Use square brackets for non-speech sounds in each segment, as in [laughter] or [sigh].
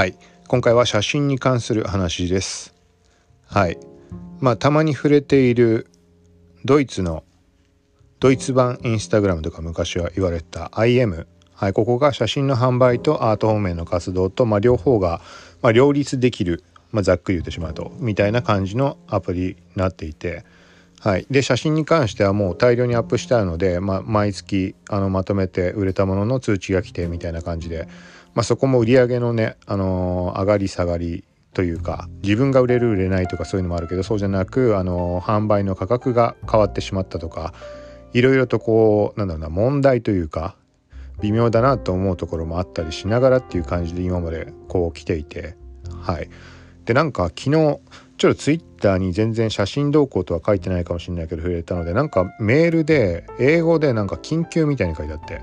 はい。今回は写真に関する話です。はい。まあたまに触れているドイツのドイツ版インスタグラムとか昔は言われた IM はい、ここが写真の販売とアート方面の活動と、まあ、両方が、まあ、両立できる、まあ、ざっくり言ってしまうとみたいな感じのアプリになっていて、はい、で写真に関してはもう大量にアップしてあるので、まあ、毎月あのまとめて売れたものの通知が来てみたいな感じで、まあ、そこも売り上げのね、あのー、上がり下がりというか自分が売れる売れないとかそういうのもあるけどそうじゃなく、あのー、販売の価格が変わってしまったとかいろいろとこうなんだろうな問題というか微妙だなと思うところもあったりしながらっていう感じで今までこう来ていてはい。でなんか昨日ちょっとツイッターに全然写真動向とは書いてないかもしれないけど触れたのでなんかメールで英語でなんか緊急みたいに書いてあって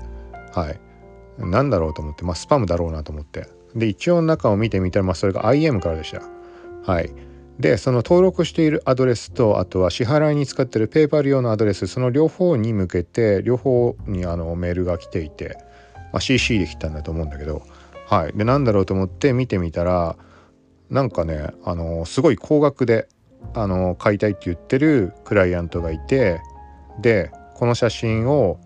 はい。なんだろうと思ってまあスパムだろうなと思って。で一応中を見てみたらまあそれが IM からでした。はい。でその登録しているアドレスとあとは支払いに使ってるペーパル用のアドレスその両方に向けて両方にあのメールが来ていてまあ、CC で来たんだと思うんだけど。はい。でなんだろうと思って見てみたらなんかねあのすごい高額であの買いたいって言ってるクライアントがいてでこの写真を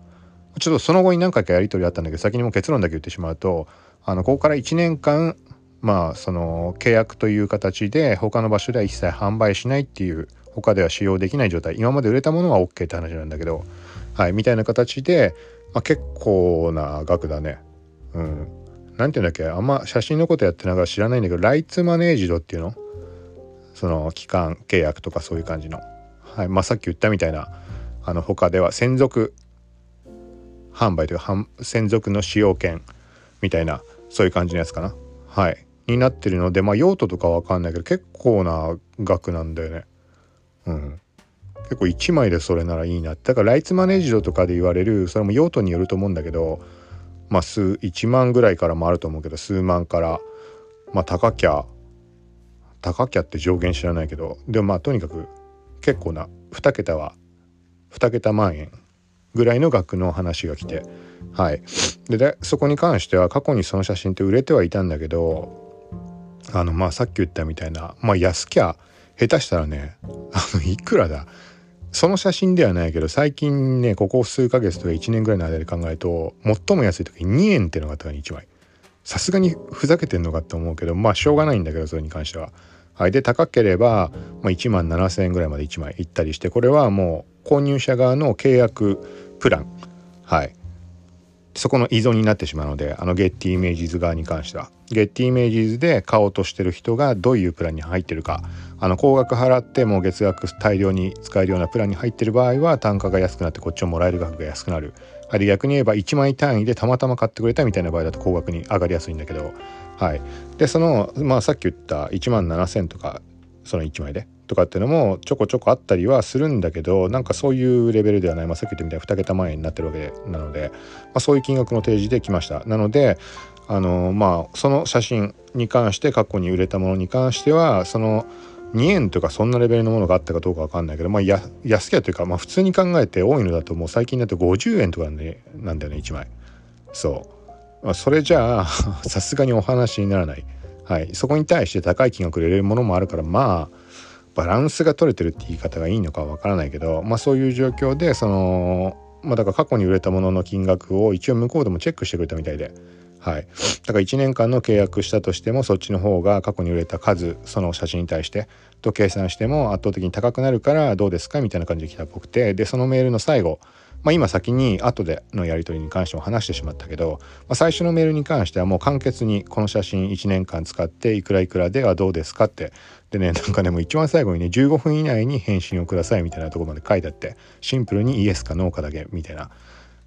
ちょっとその後に何回かやり取りあったんだけど先にも結論だけ言ってしまうとあのここから1年間まあその契約という形で他の場所では一切販売しないっていう他では使用できない状態今まで売れたものは OK って話なんだけどはいみたいな形でまあ、結構な額だね。うん。なんていうんだっけあんま写真のことやってながら知らないんだけどライツマネージドっていうの？その期間契約とかそういう感じの。はい。まあさっき言ったみたいなあの他では専属販売というか専属の使用権みたいなそういう感じのやつかな。はい。になってるのでまあ用途とかわかんないけど結構な額なんだよね。うん。結構1枚でそれならいいなだからライツマネージドとかで言われるそれも用途によると思うんだけどまあ数1万ぐらいからもあると思うけど数万からまあ高きゃ高きゃって上限知らないけどでもまあとにかく結構な2桁は2桁万円ぐらいの額の話が来てはい。でそこに関しては過去にその写真って売れてはいたんだけどあのまあさっき言ったみたいなまあ安きゃ下手したらねあのいくらだ？その写真ではないけど最近ねここ数ヶ月とか1年ぐらいの間で考えると最も安い時2円っていうのがあったから1枚。さすがにふざけてんのかって思うけどまあしょうがないんだけどそれに関しては。はい、で高ければ、ま、1万7,000円ぐらいまで1枚いったりしてこれはもう購入者側の契約プラン。はい。そこの依存になってしまうのであのゲッティイメージズ側に関しては。ゲッティイメージズで買おうとしてる人がどういうプランに入ってるか。あの高額払ってもう月額大量に使えるようなプランに入ってる場合は単価が安くなってこっちももらえる額が安くなる。あれ逆に言えば1枚単位でたまたま買ってくれたみたいな場合だと高額に上がりやすいんだけど。はい。でそのまあさっき言った1万7,000とかその1枚でとかっていうのもちょこちょこあったりはするんだけどなんかそういうレベルではない、まあ、さっき言ったみたいに2桁万円になってるわけなので、まあ、そういう金額の提示できました。なのであのまあその写真に関して過去に売れたものに関してはその2円とかそんなレベルのものがあったかどうか分かんないけど、まあ、や安きゃというか、まあ、普通に考えて多いのだともう最近だと50円とかなんでなんだよね1枚。そう、まあ、それじゃあ [laughs] さすがにお話にならない。はい、そこに対して高い金額で売れるものもあるからまあバランスが取れてるって言い方がいいのかわからないけど、まあ、そういう状況でその、まあ、だから過去に売れたものの金額を一応向こうでもチェックしてくれたみたいで。はい、だから1年間の契約したとしてもそっちの方が過去に売れた数その写真に対してと計算しても圧倒的に高くなるからどうですかみたいな感じで来たっぽくてでそのメールの最後まあ、今先に後でのやり取りに関しても話してしまったけど、まあ、最初のメールに関してはもう簡潔にこの写真1年間使っていくらいくらではどうですかってでねなんかねも一番最後にね15分以内に返信をくださいみたいなとこまで書いてあってシンプルにイエスかノーかだけみたいな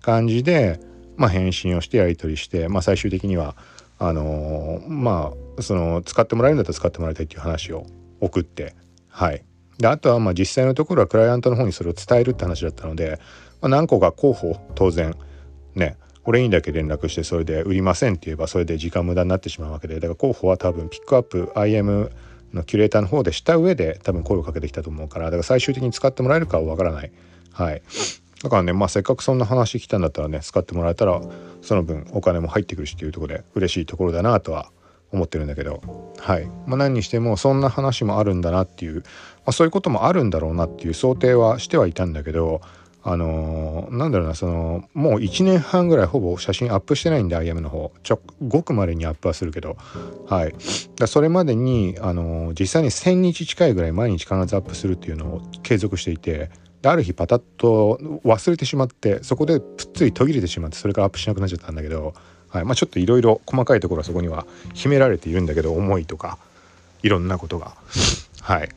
感じで、まあ、返信をしてやり取りして、まあ、最終的にはあのー、まあその使ってもらえるんだったら使ってもらいたいっていう話を送ってはい。であとはまあ実際のところはクライアントの方にそれを伝えるって話だったのでまあ、何個か候補当然ね俺にだけ連絡してそれで売りませんって言えばそれで時間無駄になってしまうわけでだから候補は多分ピックアップ IM のキュレーターの方でした上で多分声をかけてきたと思うからだから最終的に使ってもらえるかはわからない。はい。だからねまあせっかくそんな話来たんだったらね使ってもらえたらその分お金も入ってくるしっていうところで嬉しいところだなとは思ってるんだけどはい、まあ、何にしてもそんな話もあるんだなっていう、まあ、そういうこともあるんだろうなっていう想定はしてはいたんだけどあのー、なんだろうなそのもう1年半ぐらいほぼ写真アップしてないんで IM の方。ちょごくまでにアップはするけどはい。だそれまでに、あのー、実際に1,000日近いぐらい毎日必ずアップするっていうのを継続していてある日パタッと忘れてしまってそこでぷっつり途切れてしまってそれからアップしなくなっちゃったんだけど、はいまあ、ちょっといろいろ細かいところはそこには秘められているんだけど思いとかいろんなことがはい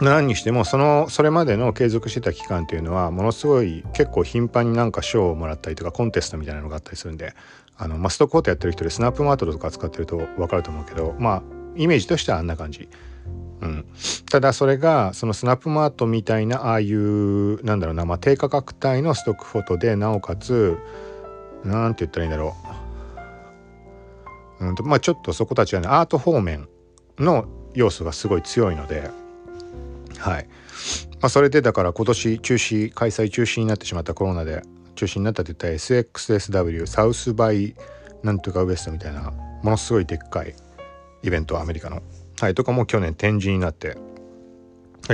何にしてもそのそれまでの継続してた期間っていうのはものすごい結構頻繁になんか賞をもらったりとかコンテストみたいなのがあったりするんであのマストコートやってる人でスナップマートとか使ってると分かると思うけどまあイメージとしてはあんな感じ。うん、ただそれがそのスナップマートみたいなああいうなんだろうな、まあ、低価格帯のストックフォトでなおかつなんて言ったらいいんだろう、うんとまあ、ちょっとそこたちはねアート方面の要素がすごい強いのではい。まあ、それでだから今年中止開催中止になってしまったコロナで中止になったって言った SXSW サウスバイなんとかウエストみたいなものすごいでっかいイベントアメリカの。はいとかも去年展示になって。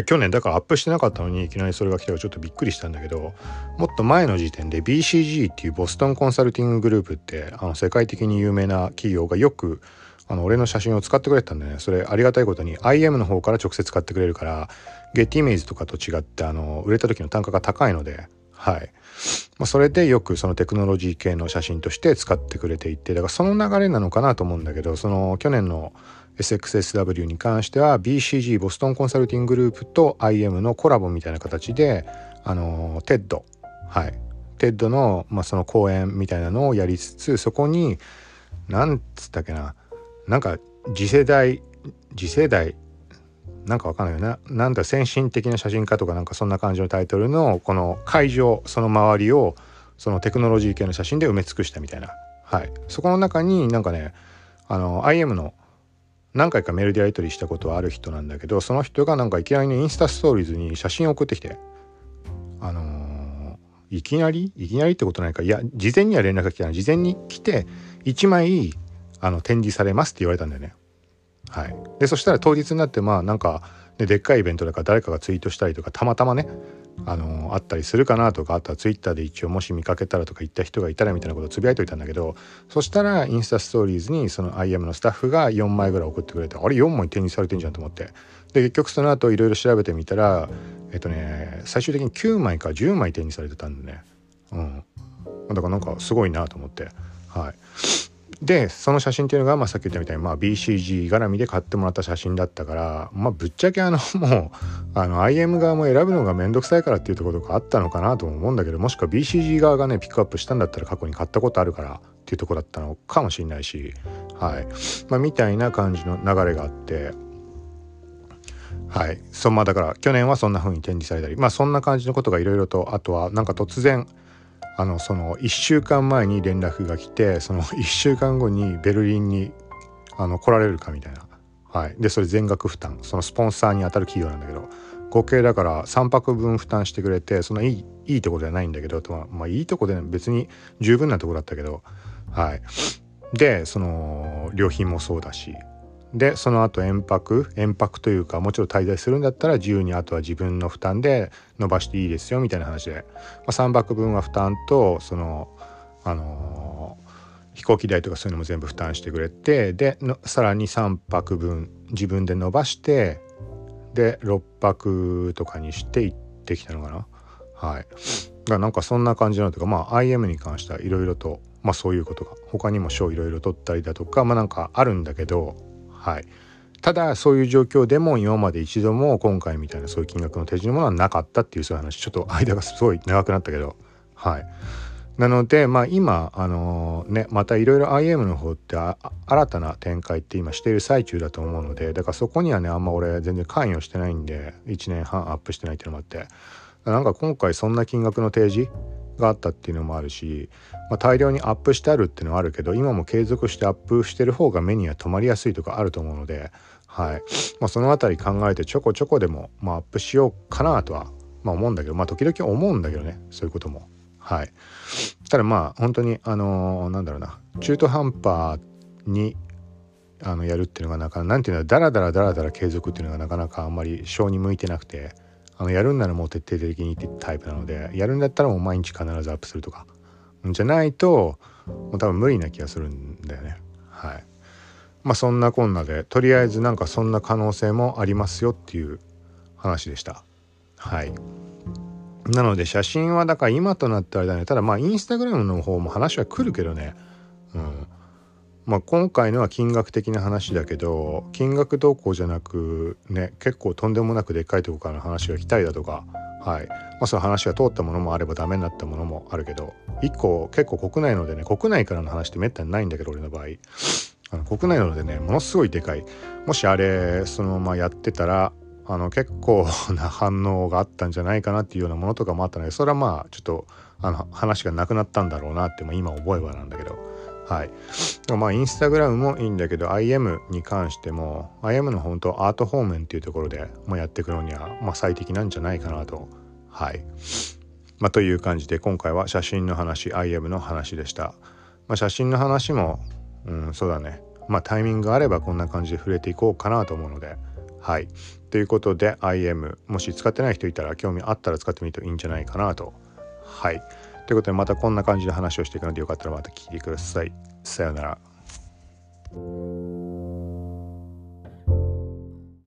去年だからアップしてなかったのにいきなりそれが来たらちょっとびっくりしたんだけどもっと前の時点で BCG っていうボストンコンサルティンググループってあの世界的に有名な企業がよくあの俺の写真を使ってくれてたんでね。それありがたいことに IM の方から直接買ってくれるからゲッティイメージとかと違ってあの売れた時の単価が高いのではい、まあ、それでよくそのテクノロジー系の写真として使ってくれていてだからその流れなのかなと思うんだけどその去年の SXSW に関しては BCG ボストンコンサルティンググループと IM のコラボみたいな形であの TED はい。TED の,、まあその講演みたいなのをやりつつそこになんつったっけななんか次世代次世代なんかわかんないよななんだ先進的な写真家とかなんかそんな感じのタイトルのこの会場その周りをそのテクノロジー系の写真で埋め尽くしたみたいな。はい。そこの中になんかねあの IM の何回かメールでやり取りしたことはある人なんだけどその人がなんかいきなりねインスタストーリーズに写真を送ってきてあのー、いきなり？いきなりってことないか。いや事前には連絡が来たら事前に来て1枚あの展示されますって言われたんだよね。はい、でそしたら当日になってまあなんか、ね、でっかいイベントだから誰かがツイートしたりとかたまたまねあのあったりするかなとかあとはツイッターで一応もし見かけたらとか言った人がいたらみたいなことをつぶやいといたんだけどそしたらインスタストーリーズにその IM のスタッフが4枚ぐらい送ってくれてあれ4枚展示されてんじゃんと思って。で結局その後いろいろ調べてみたらえっとね最終的に9枚か10枚展示されてたんでね。うん。だからなんかすごいなと思って。はい。でその写真っていうのが、まあ、さっき言ったみたいに、まあ、BCG 絡みで買ってもらった写真だったから、まあ、ぶっちゃけあの [laughs] もうあの IM 側も選ぶのが面倒くさいからっていうところがあったのかなと思うんだけどもしくは BCG 側がねピックアップしたんだったら過去に買ったことあるからっていうとこだったのかもしれないし、はいまあ、みたいな感じの流れがあって。はい、そんまだから去年はそんな風に展示されたりまあそんな感じのことがいろいろとあとはなんか突然あのその1週間前に連絡が来てその [laughs] 1週間後にベルリンにあの来られるかみたいな、はい、でそれ全額負担。そのスポンサーに当たる企業なんだけど。合計だから3泊分負担してくれてそんないいいいとこではないんだけどまあ、まあ、いいとこで別に十分なとこだったけど。はい。でその料品もそうだし。でその後延泊延泊というかもちろん滞在するんだったら自由にあとは自分の負担で伸ばしていいですよみたいな話で、まあ、3泊分は負担とそのあのー、飛行機代とかそういうのも全部負担してくれてでさらに3泊分自分で伸ばしてで6泊とかにして行ってきたのかな。はい。がなんかそんな感じなのとかまあ IM に関してはいろいろとまあそういうことが他にも賞いろいろ取ったりだとかまあなんかあるんだけどはい、ただそういう状況でも今まで一度も今回みたいなそういう金額の手順のものはなかったっていうそういう話。ちょっと間がすごい長くなったけど。はい。なのでまあ今あの、ねまたいろいろ IM の方って新たな展開って今している最中だと思うのでだからそこにはねあんま俺全然関与してないんで1年半アップしてないっていうのもあって。なんか今回そんな金額の提示があったっていうのもあるし、まあ、大量にアップしてあるっていうのはあるけど今も継続してアップしてる方が目には留まりやすいとかあると思うので、はいまあ、その辺り考えてちょこちょこでも、まあ、アップしようかなとは、まあ、思うんだけどまあ時々思うんだけどねそういうことも。はい、ただまあ本当にあのー、なんだろうな中途半端にあのやるっていうのがなかなかなんていうのダラダラダラダラ継続っていうのがなかなかあんまり性に向いてなくてあのやるんならもう徹底的にってタイプなのでやるんだったらもう毎日必ずアップするとか。じゃないともう多分無理な気がするんだよね。はい。まあそんなこんなでとりあえずなんかそんな可能性もありますよっていう話でした。はい。なので写真はだから今となったらだね。ただまあインスタグラムの方も話は来るけどね。うん。まあ今回のは金額的な話だけど金額動向じゃなくね結構とんでもなくでっかいとこからの話が来たりだとかはい。まあその話が通ったものもあればダメになったものもあるけど一個結構国内のでね国内からの話ってめったにないんだけど俺の場合。あの国内のでねものすごいでかい。もしあれそのままやってたらあの結構な反応があったんじゃないかなっていうようなものとかもあったのでそれはまあちょっとあの話がなくなったんだろうなって、まあ、今覚えばなんだけど。はい。まあインスタグラムもいいんだけど IM に関しても IM の本当アート方面っていうところで、まあ、やっていくのには、まあ、最適なんじゃないかなと。はい。まあ、という感じで今回は写真の話 IM の話でした、まあ、写真の話もうんそうだね。まあタイミングがあればこんな感じで触れていこうかなと思うので。はい。ということで IM もし使ってない人いたら興味あったら使ってみるといいんじゃないかなと。はい。ということでまたこんな感じで話をしていくのでよかったらまた聞いてください。さようなら。